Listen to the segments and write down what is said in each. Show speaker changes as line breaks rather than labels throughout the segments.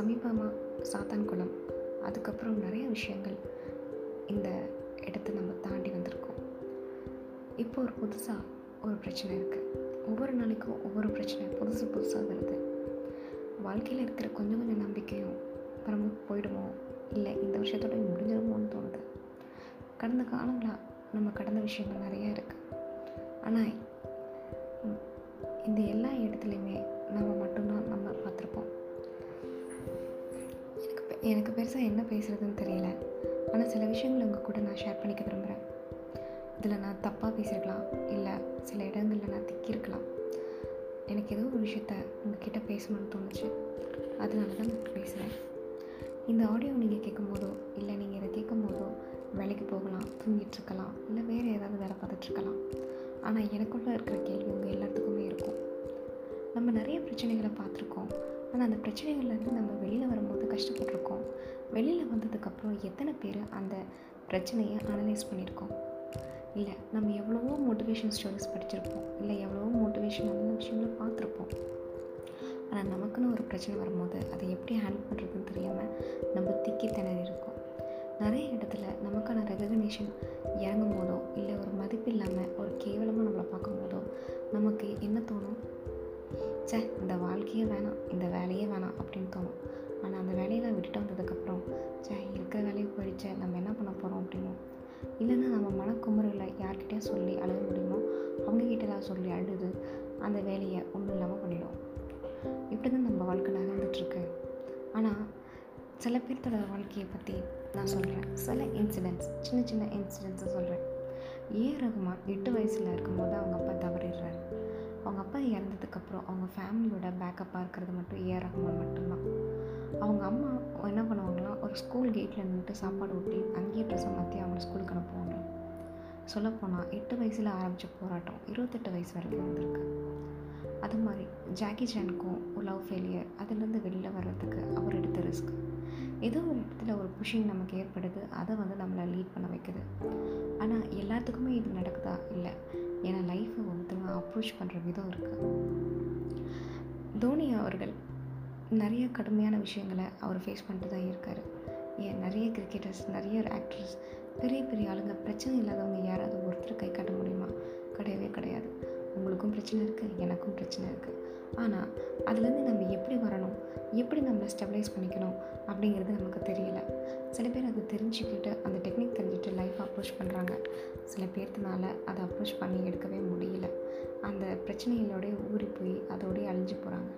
சமீபமாக சாத்தான்குளம் அதுக்கப்புறம் நிறைய விஷயங்கள் இந்த இடத்த நம்ம தாண்டி வந்திருக்கோம். இப்போ ஒரு புதுசாக ஒரு பிரச்சனை இருக்குது ஒவ்வொரு நாளைக்கும் ஒவ்வொரு பிரச்சனை புதுசு புதுசாக வருது. வாழ்க்கையில் இருக்கிற கொஞ்சம் கொஞ்சம் நம்பிக்கையும் அப்புறமா போயிடுமோ? இல்லை இந்த வருஷத்தோட முடிஞ்சிருமோன்னு தோணுது. கடந்த காலங்களாக நம்ம கடந்த விஷயங்கள் நிறையா இருக்குது ஆனால் இந்த எல்லா இடத்துலையுமே நம்ம மட்டும்தான் நம்ம பார்த்துருப்போம். எனக்கு பெருசாக என்ன பேசுகிறதுன்னு தெரியல. ஆனால் சில விஷயங்கள் உங்கள் கூட நான் ஷேர் பண்ணிக்க விரும்புகிறேன் இதில் நான் தப்பாக பேசியிருக்கலாம் இல்லை சில இடங்களில் நான் திக்கியிருக்கலாம் எனக்கு ஏதோ ஒரு விஷயத்த உங்ககிட்ட பேசணும்னு தோணுச்சு. அதனால தான் நான் பேசுகிறேன் இந்த ஆடியோ நீங்கள் கேட்கும்போதோ இல்லை நீங்கள் இதை கேட்கும்போதோ வேலைக்கு போகலாம் தூங்கிட்டு இருக்கலாம் இல்லை வேறு ஏதாவது வேலை பார்த்துட்ருக்கலாம் ஆனால் எனக்குள்ளே இருக்கிற கேள்வி உங்கள் எல்லாத்துக்குமே இருக்கும். நம்ம நிறைய பிரச்சனைகளை பார்த்துருக்கோம். ஆனால் அந்த பிரச்சனைகள்லேருந்து நம்ம வெளியில் வரும்போது கஷ்டப்பட்டிருக்கோம். வெளியில் வந்ததுக்கப்புறம் எத்தனை பேர் அந்த பிரச்சனையை அனலைஸ் பண்ணியிருக்கோம்? இல்லை நம்ம எவ்வளவோ மோட்டிவேஷன் ஸ்டோரிஸ் படிச்சிருப்போம். இல்லை எவ்வளவோ மோட்டிவேஷனான விஷயங்களை பார்த்துருப்போம். ஆனால் நமக்குன்னு ஒரு பிரச்சனை வரும்போது அதை எப்படி ஹேண்டில் பண்ணுறதுன்னு தெரியாமல் நம்ம திக்கி திணறி இருக்கோம். நிறைய இடத்துல நமக்கான ரெகக்னேஷன் இறங்கும் போதோ இல்லை ஒரு மதிப்பு இல்லாமல் ஒரு கேவலமாக நம்மளை பார்க்கும்போதோ நமக்கு என்ன தோணும்? ச்சே இந்த வாழ்க்கையே வேணாம் இந்த வேலையே வேணாம் அப்படின்னு தோணும். ஆனால் அந்த வேலையெல்லாம் விட்டுட்டு வந்ததுக்கப்புறம் ச்சே இருக்கிற வேலையை போயிடுச்சே நம்ம என்ன பண்ண போகிறோம் அப்படின்னும் இல்லைன்னா நம்ம மனக்குமுறையில் யார்கிட்டயும் சொல்லி அழுக முடியுமோ அவங்கக்கிட்டலாம் சொல்லி அழுது அந்த வேலையை ஒன்றும் இல்லாமல் பண்ணிடும். இப்படி தான் நம்ம வாழ்க்கை நகர்ந்துட்டுருக்கு. ஆனால் சில பேர்த்தோட வாழ்க்கையை பற்றி நான் சொல்கிறேன் சில இன்சிடென்ட்ஸ் சின்ன சின்ன இன்சிடென்ட்ஸை சொல்கிறேன் ஏ ரகுமான் எட்டு வயசில் இருக்கும்போது அவங்க அப்பா தவறிடுறாரு? அவங்க அப்பா இறந்ததுக்கப்புறம் அவங்க ஃபேமிலியோட பேக்கப்பாக இருக்கிறது மட்டும் ஏ ரகுமான் மட்டும்தான். அவங்க அம்மா என்ன பண்ணுவாங்கன்னா ஒரு ஸ்கூல் கேட்டில் நின்றுட்டு சாப்பாடு ஊட்டி அங்கேயே ட்ரெஸ்ஸை மாற்றி அவங்க ஸ்கூலுக்கு அனுப்புவாங்க. சொல்லப்போனால் எட்டு வயசில் ஆரம்பித்த போராட்டம் இருபத்தெட்டு வயசு வரைக்கும் வந்திருக்கு அது மாதிரி ஜாக்கி சானுக்கும் ஒரு லவ் ஃபெயிலியர் அதுலேருந்து வெளியில் வர்றதுக்கு அவர் எடுத்த ரிஸ்க் ஏதோ ஒரு இடத்துல ஒரு புஷிங் நமக்கு ஏற்படுது அதை வந்து நம்மளை லீட் பண்ண வைக்குது. ஆனால் எல்லாத்துக்குமே இது நடக்குதா? இல்லை. ஏன்னா லைஃப்பை ஒருத்தவங்க அப்ரோச் பண்ணுற விதம் இருக்குது தோனி அவர்கள் நிறைய கடுமையான விஷயங்களை அவர் ஃபேஸ் பண்ணிட்டு தான் இருக்கார். ஏன் நிறைய கிரிக்கெட்டர்ஸ் நிறைய ஆக்டர்ஸ் பெரிய பெரிய ஆளுங்க பிரச்சனை இல்லாதவங்க யாராவது ஒருத்தர் கை காட்ட முடியுமா? கிடையவே கிடையாது. உங்களுக்கும் பிரச்சனை இருக்குது எனக்கும் பிரச்சனை இருக்குது ஆனால் அதுலேருந்து நம்ம எப்படி வரணும்? எப்படி நம்மளை ஸ்டெபிலைஸ் பண்ணிக்கணும்? அப்படிங்கிறது நமக்கு தெரியல. சில பேர் அது தெரிஞ்சுக்கிட்டு அந்த டெக்னிக் தெரிஞ்சுட்டு லைஃப் அப்ரோச் பண்ணுறாங்க சில பேர்த்துனால அதை அப்ரோச் பண்ணி எடுக்கவே முடியல. அந்த பிரச்சனைகளோடய ஊறி போய் அதோடய அழிஞ்சு போகிறாங்க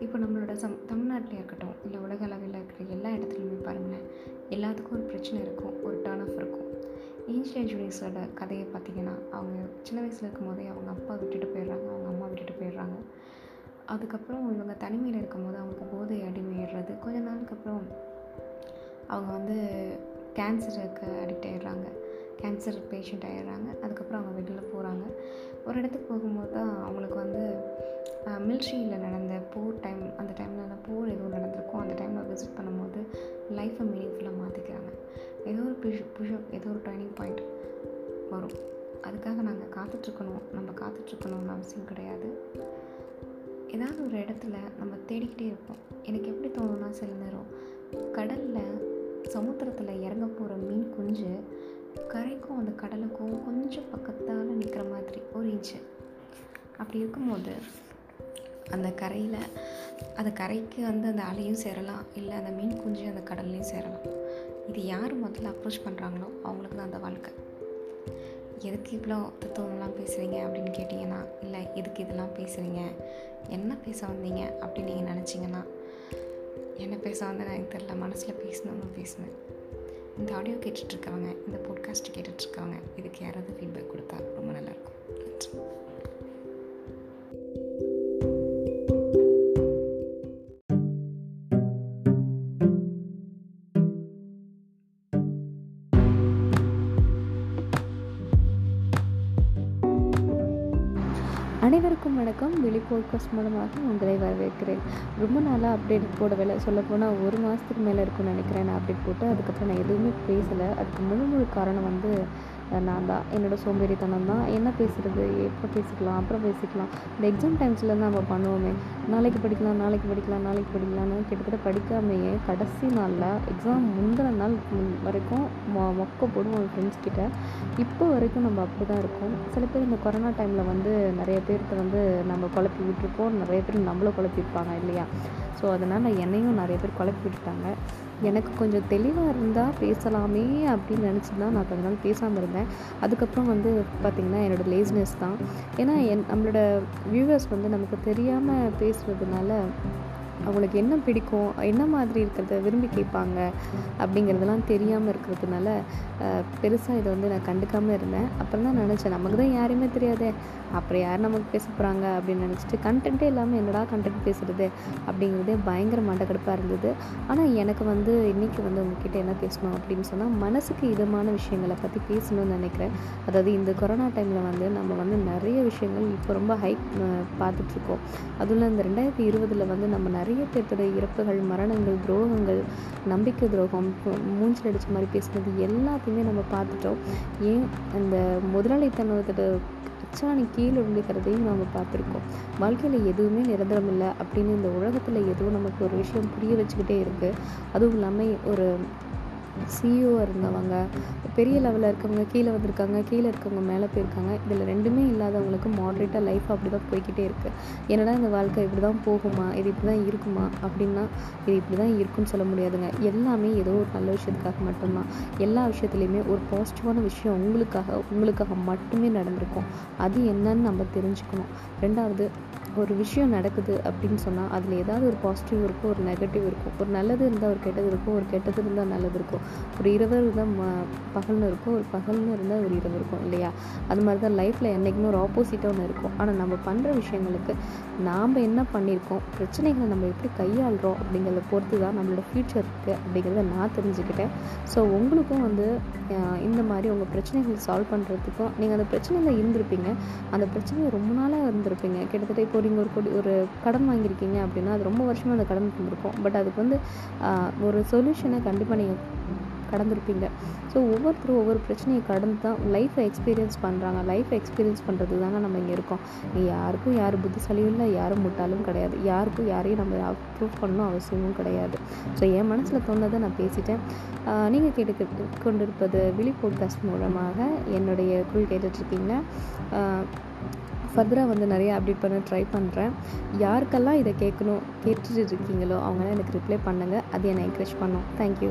இப்போ நம்மளோட சம் தமிழ்நாட்டில் இருக்கட்டும் இல்லை உலக அளவில் இருக்கிற எல்லா இடத்துலையுமே பாருங்களேன் எல்லாத்துக்கும் ஒரு பிரச்சனை இருக்கும் ஒரு டர்ன் ஆஃப் இருக்கும். ஏன்ஷியா ஜூனியர்ஸோட கதையை பார்த்திங்கன்னா அவங்க சின்ன வயசில் இருக்கும்போதே அவங்க அப்பா விட்டுட்டு போயிடுறாங்க அவங்க அம்மா விட்டுட்டு போயிடுறாங்க. அதுக்கப்புறம் இவங்க தனிமையில் இருக்கும் போது அவங்களுக்கு போதை அடிமையிடுறது கொஞ்ச நாளுக்கு அப்புறம் அவங்க வந்து கேன்சருக்கு அடிக்ட் ஆகிடுறாங்க கேன்சர் பேஷண்ட் ஆகிடுறாங்க அதுக்கப்புறம் அவங்க வெளியில் போகிறாங்க ஒரு இடத்துக்கு போகும்போது தான் அவங்களுக்கு வந்து மில்ட்ரியில் நடந்த போர் டைம் அந்த டைமில் போர் எதுவும் நடந்திருக்கும் அந்த டைமில் விசிட் பண்ணும்போது லைஃப்பை மீனிங்ஃபுல்லாக மாற்றிக்கிறாங்க ஏதோ ஒரு புஷ் புஷப் ஏதோ ஒரு டர்னிங் பாயிண்ட் வரும். அதுக்காக நாங்கள் காத்துட்ருக்கணும். நம்ம காத்துட்ருக்கணும்னு அவசியம் கிடையாது. ஏதாவது ஒரு இடத்துல நம்ம தேடிக்கிட்டே இருப்போம். எனக்கு எப்படி தோணும்னா சில நேரம் கடலில் சமுத்திரத்தில் இறங்க போகிற மீன் குஞ்சு கரைக்கும் அந்த கடலுக்கும் கொஞ்சம் பக்கத்தால் நிற்கிற மாதிரி ஒரு இன்ச்சு அப்படி இருக்கும்போது அந்த கரையில் அந்த கரைக்கு வந்து அந்த அலையும் சேரலாம் இல்லை அந்த மீன் குஞ்சு அந்த கடல்லையும் சேரலாம். இது யார் முதல்ல அப்ரோச் பண்ணுறாங்களோ அவங்களுக்கு தான் அந்த வாழ்க்கை. எதுக்கு இவ்வளோ தத்துவம்லாம் பேசுகிறீங்க அப்படின்னு கேட்டிங்கன்னா இல்லை எதுக்கு இதெல்லாம் பேசுகிறீங்க என்ன பேச வந்தீங்க அப்படின்னு நீங்கள் நினச்சிங்கன்னா என்ன பேச வந்து எனக்கு தெரில மனசில் பேசணும்னு பேசினேன் இந்த ஆடியோ கேட்டுட்ருக்கவங்க இந்த பாட்காஸ்ட் கேட்டுட்ருக்கவங்க இதுக்கு யாராவது ஃபீட்பேக் கொடுத்தா ரொம்ப நல்லாயிருக்கும் நன்றி.
அனைவருக்கும் வணக்கம். வெளி போட்காஸ்ட் மூலமாக உங்களை வரவேற்கிறேன். ரொம்ப நாளாக அப்டேட் போடவில்லை. சொல்லப்போனால் ஒரு மாதத்துக்கு மேலே இருக்கும்னு நினைக்கிறேன். நான் அப்டேட் போட்டு அதுக்கப்புறம் நான் எதுவுமே பேசலை. அதுக்கு முழு முழு காரணம் வந்து நான் தான். என்னோடய சோம்பேறித்தனம் தான். என்ன பேசுகிறது எப்போ பேசிக்கலாம்? அப்புறம் பேசிக்கலாம். இந்த எக்ஸாம் டைம்ஸில் தான் நம்ம பண்ணுவோமே. நாளைக்கு படிக்கலாம் நாளைக்கு படிக்கலாம் நாளைக்கு படிக்கலாம்னு கிட்டத்தட்ட படிக்காமையே கடைசி நாளில் எக்ஸாம் முந்தின நாள் முன் வரைக்கும் மொ மொக்க போடுவோம் ஃப்ரெண்ட்ஸ் கிட்ட. இப்போ வரைக்கும் நம்ம அப்படி தான் இருக்கோம். சில பேர் இந்த கொரோனா டைமில் வந்து நிறைய பேர்த்த வந்து நம்ம குழப்பி விட்டுருப்போம். நிறைய பேர் நம்மளும் குழப்பிருப்பாங்க இல்லையா? ஸோ அதனால் என்னையும் நிறைய பேர் குழப்பி விட்டுட்டாங்க. எனக்கு கொஞ்சம் தெளிவாக இருந்தால் பேசலாமே அப்படின்னு நினச்சி தான் நான் கொஞ்ச நாள் பேசாமல் இருந்தேன். அதுக்கப்புறம் வந்து பார்த்திங்கன்னா என்னோடய லேஸ்னஸ் தான். ஏன்னா என் நம்மளோட வியூவர்ஸ் வந்து நமக்கு தெரியாமல் பேசுகிறதுனால அவங்களுக்கு என்ன பிடிக்கும் என்ன மாதிரி இருக்கிறத விரும்பி கேட்பாங்க அப்படிங்கிறதெல்லாம் தெரியாமல் இருக்கிறதுனால பெருசாக இதை வந்து நான் கண்டுக்காமல் இருந்தேன். அப்புறம் தான் நினச்சேன் நமக்கு தான் யாரையுமே தெரியாதே அப்புறம் யார் நமக்கு பேச போகிறாங்க அப்படின்னு நினச்சிட்டு கண்டென்ட்டே இல்லாமல் என்னடா கண்டென்ட் பேசுகிறது அப்படிங்கிறதே பயங்கர மண்டக்கடுப்பாக இருந்தது. ஆனால் எனக்கு வந்து இன்றைக்கி வந்து உங்ககிட்ட என்ன பேசணும் அப்படின்னு சொன்னால் மனசுக்கு இதமான விஷயங்களை பற்றி பேசணும்னு நினைக்கிறேன். அதாவது இந்த கொரோனா டைமில் வந்து நம்ம வந்து நிறைய விஷயங்கள் இப்போ ரொம்ப ஹைப் பார்த்துட்ருக்கோம் அதுவும் இந்த ரெண்டாயிரத்தி இருபதில் வந்து நம்ம நிறைய பேர்த்தோட இறப்புகள் மரணங்கள் துரோகங்கள் நம்பிக்கை துரோகம் மூஞ்சில் அடித்த மாதிரி பேசுனது எல்லாத்தையுமே நம்ம பார்த்துட்டோம். ஏன் அந்த முதலாளித்தனத்தோட அச்சாணி கீழே விழுக்கிறதையும் நம்ம பார்த்துருக்கோம். வாழ்க்கையில் எதுவுமே நிரந்தரம் இல்லை அப்படின்னு இந்த உலகத்தில் எதுவும் நமக்கு ஒரு விஷயம் புரிய வச்சுக்கிட்டே இருக்குது அதுவும் இல்லாமல் ஒரு சிஇஓ இருந்தவங்க பெரிய லெவலில் இருக்கவங்க கீழே வந்திருக்காங்க கீழே இருக்கவங்க மேலே போயிருக்காங்க இதில் ரெண்டுமே இல்லாதவங்களுக்கு மாட்ரேட்டாக லைஃப் அப்படி தான் போய்கிட்டே இருக்குது என்னடா இந்த வாழ்க்கை இப்படி தான் போகுமா? இது இப்படி தான் இருக்குமா? அப்படின்னா இது இப்படி தான் இருக்குன்னு சொல்ல முடியாதுங்க. எல்லாமே ஏதோ ஒரு நல்ல விஷயத்துக்காக மட்டும்தான். எல்லா விஷயத்துலையுமே ஒரு பாசிட்டிவான விஷயம் உங்களுக்காக உங்களுக்காக மட்டுமே நடந்திருக்கும். அது என்னன்னு நம்ம தெரிஞ்சுக்கணும். ரெண்டாவது ஒரு விஷயம் நடக்குது அப்படின்னு சொன்னால் அதில் ஏதாவது ஒரு பாசிட்டிவ் இருக்கும் ஒரு நெகட்டிவ் இருக்கும் ஒரு நல்லது இருந்தால் ஒரு கெட்டது இருக்கும் ஒரு கெட்டது இருந்தால் நல்லது இருக்கும். ஒரு இரவு இருந்தால் ம பகல்னு இருக்கும் ஒரு பகல்னு இருந்தால் ஒரு இரவு இருக்கும் இல்லையா? அது மாதிரி தான் லைஃப்பில் என்றைக்குமே ஒரு ஆப்போசிட்டாக ஒன்று இருக்கும். ஆனால் நம்ம பண்ணுற விஷயங்களுக்கு நாம் என்ன பண்ணியிருக்கோம் பிரச்சனைகளை நம்ம எப்படி கையாளுறோம் அப்படிங்கிறத பொறுத்து தான் நம்மளோட ஃப்யூச்சர் இருக்குது அப்படிங்கிறத நான் தெரிஞ்சுக்கிட்டேன். ஸோ உங்களுக்கும் வந்து இந்த மாதிரி உங்கள் பிரச்சனைகளை சால்வ் பண்ணுறதுக்கும் நீங்கள் அந்த பிரச்சனையில் இருந்திருப்பீங்க. அந்த பிரச்சனையை ரொம்ப நாளாக இருந்திருப்பீங்க. கிட்டத்தட்ட இப்போ நீங்கள் ஒரு கொடி ஒரு கடன் வாங்கியிருக்கீங்க அப்படின்னா அது ரொம்ப வருஷமாக அந்த கடன் இருந்திருக்கும். பட் அதுக்கு வந்து ஒரு சொல்யூஷனை கண்டிப்பாக நீங்கள் கடந்திருப்பீங்க. ஸோ ஒவ்வொருத்தரும் ஒவ்வொரு பிரச்சனையை கடந்து தான் லைஃப்பை எக்ஸ்பீரியன்ஸ் பண்ணுறாங்க லைஃப்பை எக்ஸ்பீரியன்ஸ் பண்ணுறது தாங்க நம்ம இங்கே இருக்கோம். யாருக்கும் யார் புத்திசாலியும் இல்லை யாரும் முட்டாலும் கிடையாது. யாருக்கும் யாரையும் நம்ம ப்ரூவ் பண்ணணும் அவசியமும் கிடையாது. ஸோ என் மனசில் தோணுதை நான் பேசிட்டேன். நீங்கள் கேட்டு கொண்டிருப்பது விழி போட்காஸ்ட் மூலமாக என்னுடைய குழு கேட்டுட்ருக்கீங்க ஃபர்தராக வந்து நிறைய அப்டேட் பண்ண ட்ரை பண்ணுறேன் யாருக்கெல்லாம் இதை கேட்கணும் கேட்டுட்டு இருக்கீங்களோ அவங்களாம் எனக்கு ரிப்ளை பண்ணுங்கள் அது என்னை என்கரேஜ் பண்ணும். தேங்க்யூ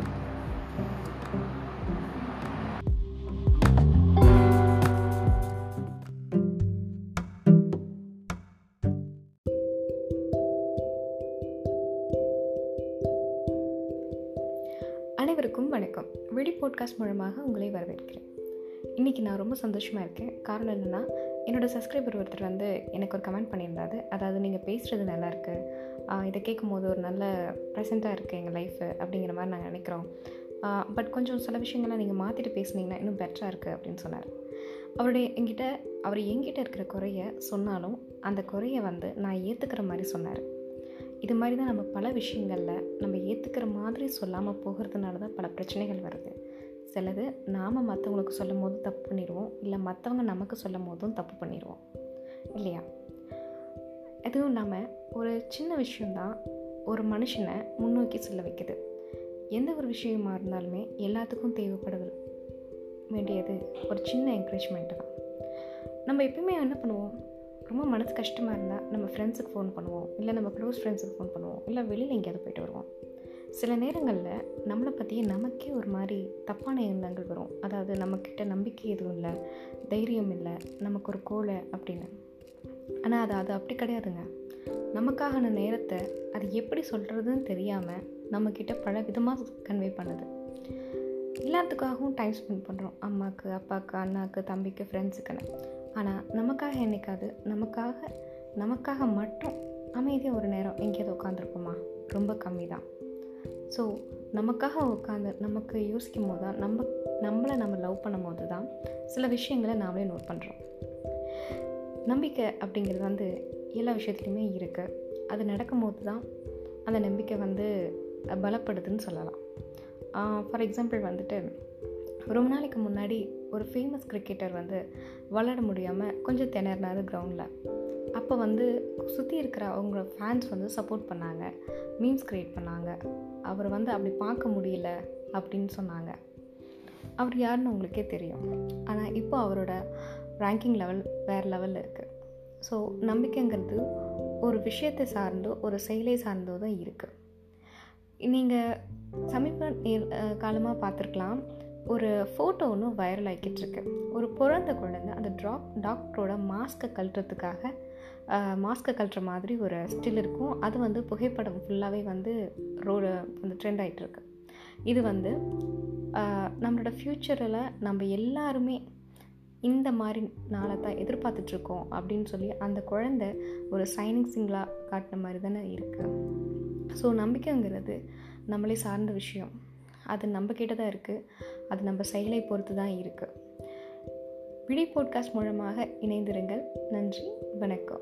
அனைவருக்கும் வணக்கம். விழி போட்காஸ்ட் மூலமாக உங்களை வரவேற்கிறேன். இன்றைக்கி நான் ரொம்ப சந்தோஷமாக இருக்கேன். காரணம் என்னென்னா என்னோடய சப்ஸ்கிரைபர் ஒருத்தர் வந்து எனக்கு ஒரு கமெண்ட் பண்ணியிருந்தாரு. அதாவது நீங்கள் பேசுகிறது நல்லாயிருக்கு இதை கேட்கும்போது ஒரு நல்ல ப்ரெசண்ட்டாக இருக்குது எங்கள் லைஃபு அப்படிங்கிற மாதிரி நாங்கள் நினைக்கிறோம். பட் கொஞ்சம் சில விஷயங்கள்லாம் நீங்கள் மாற்றிட்டு பேசுனீங்கன்னா இன்னும் பெட்டராக இருக்குது அப்படின்னு சொன்னார். அவருடைய என்கிட்ட அவர் என்கிட்ட இருக்கிற குறைய சொன்னாலும் அந்த குறைய வந்து நான் ஏற்றுக்கிற மாதிரி சொன்னார். இது மாதிரி தான் நம்ம பல விஷயங்களில் நம்ம ஏற்றுக்கிற மாதிரி சொல்லாமல் போகிறதுனால தான் பல பிரச்சனைகள் வருது. சிலது நாம் மற்றவங்களுக்கு சொல்லும் போது தப்பு பண்ணிடுவோம். இல்லை மற்றவங்க நமக்கு சொல்லும் போதும் தப்பு பண்ணிடுவோம். இல்லையா? எதுவும் இல்லாமல் ஒரு சின்ன விஷயந்தான் ஒரு மனுஷனை முன்னோக்கி சொல்ல வைக்குது. எந்த ஒரு விஷயமா இருந்தாலுமே எல்லாத்துக்கும் தேவைப்படுது வேண்டியது ஒரு சின்ன என்கரேஜ்மெண்ட்டு தான். நம்ம எப்பயுமே என்ன பண்ணுவோம்? ரொம்ப மனசு கஷ்டமாக இருந்தால் நம்ம ஃப்ரெண்ட்ஸுக்கு ஃபோன் பண்ணுவோம். இல்லை நம்ம க்ளோஸ் ஃப்ரெண்ட்ஸுக்கு ஃபோன் பண்ணுவோம். இல்லை வெளியில் எங்கேயாவது போயிட்டு வருவோம். சில நேரங்களில் நம்மளை பற்றியே நமக்கே ஒரு மாதிரி தப்பான எண்ணங்கள் வரும். அதாவது நம்மக்கிட்ட நம்பிக்கை எதுவும் இல்லை தைரியம் இல்லை நமக்கு ஒரு கோலை அப்படின்னு. ஆனால் அது அது அப்படி கிடையாதுங்க. நமக்கான நேரத்தை அது எப்படி சொல்கிறதுன்னு தெரியாமல் நம்மக்கிட்ட பல விதமாக கன்வே பண்ணுது. எல்லாத்துக்காகவும் டைம் ஸ்பெண்ட் பண்ணுறோம் அம்மாவுக்கு அப்பாவுக்கு அண்ணாவுக்கு தம்பிக்கு ஃப்ரெண்ட்ஸுக்குன்னு ஆனால் நமக்காக என்னைக்காது நமக்காக நமக்காக மட்டும் அமைதியாக ஒரு நேரம் எங்கேயாவது உட்காந்துருப்போமா ரொம்ப கம்மி தான் ஸோ நமக்காக உட்காந்து நமக்கு யோசிக்கும் போது தான் நம்ம நம்மளை நம்ம லவ் பண்ணும் போது தான் சில விஷயங்களை நாமளே நோட் பண்ணுறோம் நம்பிக்கை அப்படிங்கிறது வந்து எல்லா விஷயத்துலையுமே இருக்குது அது நடக்கும்போது தான் அந்த நம்பிக்கை வந்து பலப்படுதுன்னு சொல்லலாம். ஃபார் எக்ஸாம்பிள் வந்துட்டு ரொம்ப நாளைக்கு முன்னாடி ஒரு ஃபேமஸ் கிரிக்கெட்டர் வந்து விளாட முடியாமல் கொஞ்சம் திணறினார் கிரவுண்டில் அப்போ வந்து சுற்றி இருக்கிற அவங்க ஃபேன்ஸ் வந்து சப்போர்ட் பண்ணாங்க. மீம்ஸ் க்ரியேட் பண்ணாங்க. அவர் வந்து அப்படி பார்க்க முடியல அப்படின்னு சொன்னாங்க. அவர் யாருன்னு உங்களுக்கே தெரியும். ஆனால் இப்போ அவரோட ரேங்கிங் லெவல் வேறு லெவலில் இருக்குது ஸோ நம்பிக்கைங்கிறது ஒரு விஷயத்தை சார்ந்தோ ஒரு செயலை சார்ந்தோ தான் இருக்குது நீங்கள் சமீப காலமாக பார்த்துருக்கலாம். ஒரு ஃபோட்டோ ஒன்று வைரல் ஆகிக்கிட்டு இருக்கு. ஒரு பிறந்த குழந்தை அந்த ட்ராப் டாக்டரோட மாஸ்க்கை கழட்டுறதுக்காக மாஸ்க்கை கழட்டுற மாதிரி ஒரு ஸ்டில் இருக்கும். அது வந்து புகைப்படம் ஃபுல்லாகவே வந்து ரோடு வந்து ட்ரெண்ட் ஆகிட்டுருக்கு இது வந்து நம்மளோட ஃப்யூச்சரில் நம்ம எல்லாருமே இந்த மாதிரி நாளை தான் எதிர்பார்த்துட்ருக்கோம் அப்படின்னு சொல்லி அந்த குழந்தை ஒரு சைனிங் சிங்கிளாக காட்டின மாதிரி தானே இருக்குது ஸோ நம்பிக்கைங்கிறது நம்மளே சார்ந்த விஷயம். அது நம்மக்கிட்ட தான் இருக்குது அது நம்ம செயலை பொறுத்து தான் இருக்குது விழி போட்காஸ்ட் மூலமாக இணைந்திருங்கள். நன்றி வணக்கம்.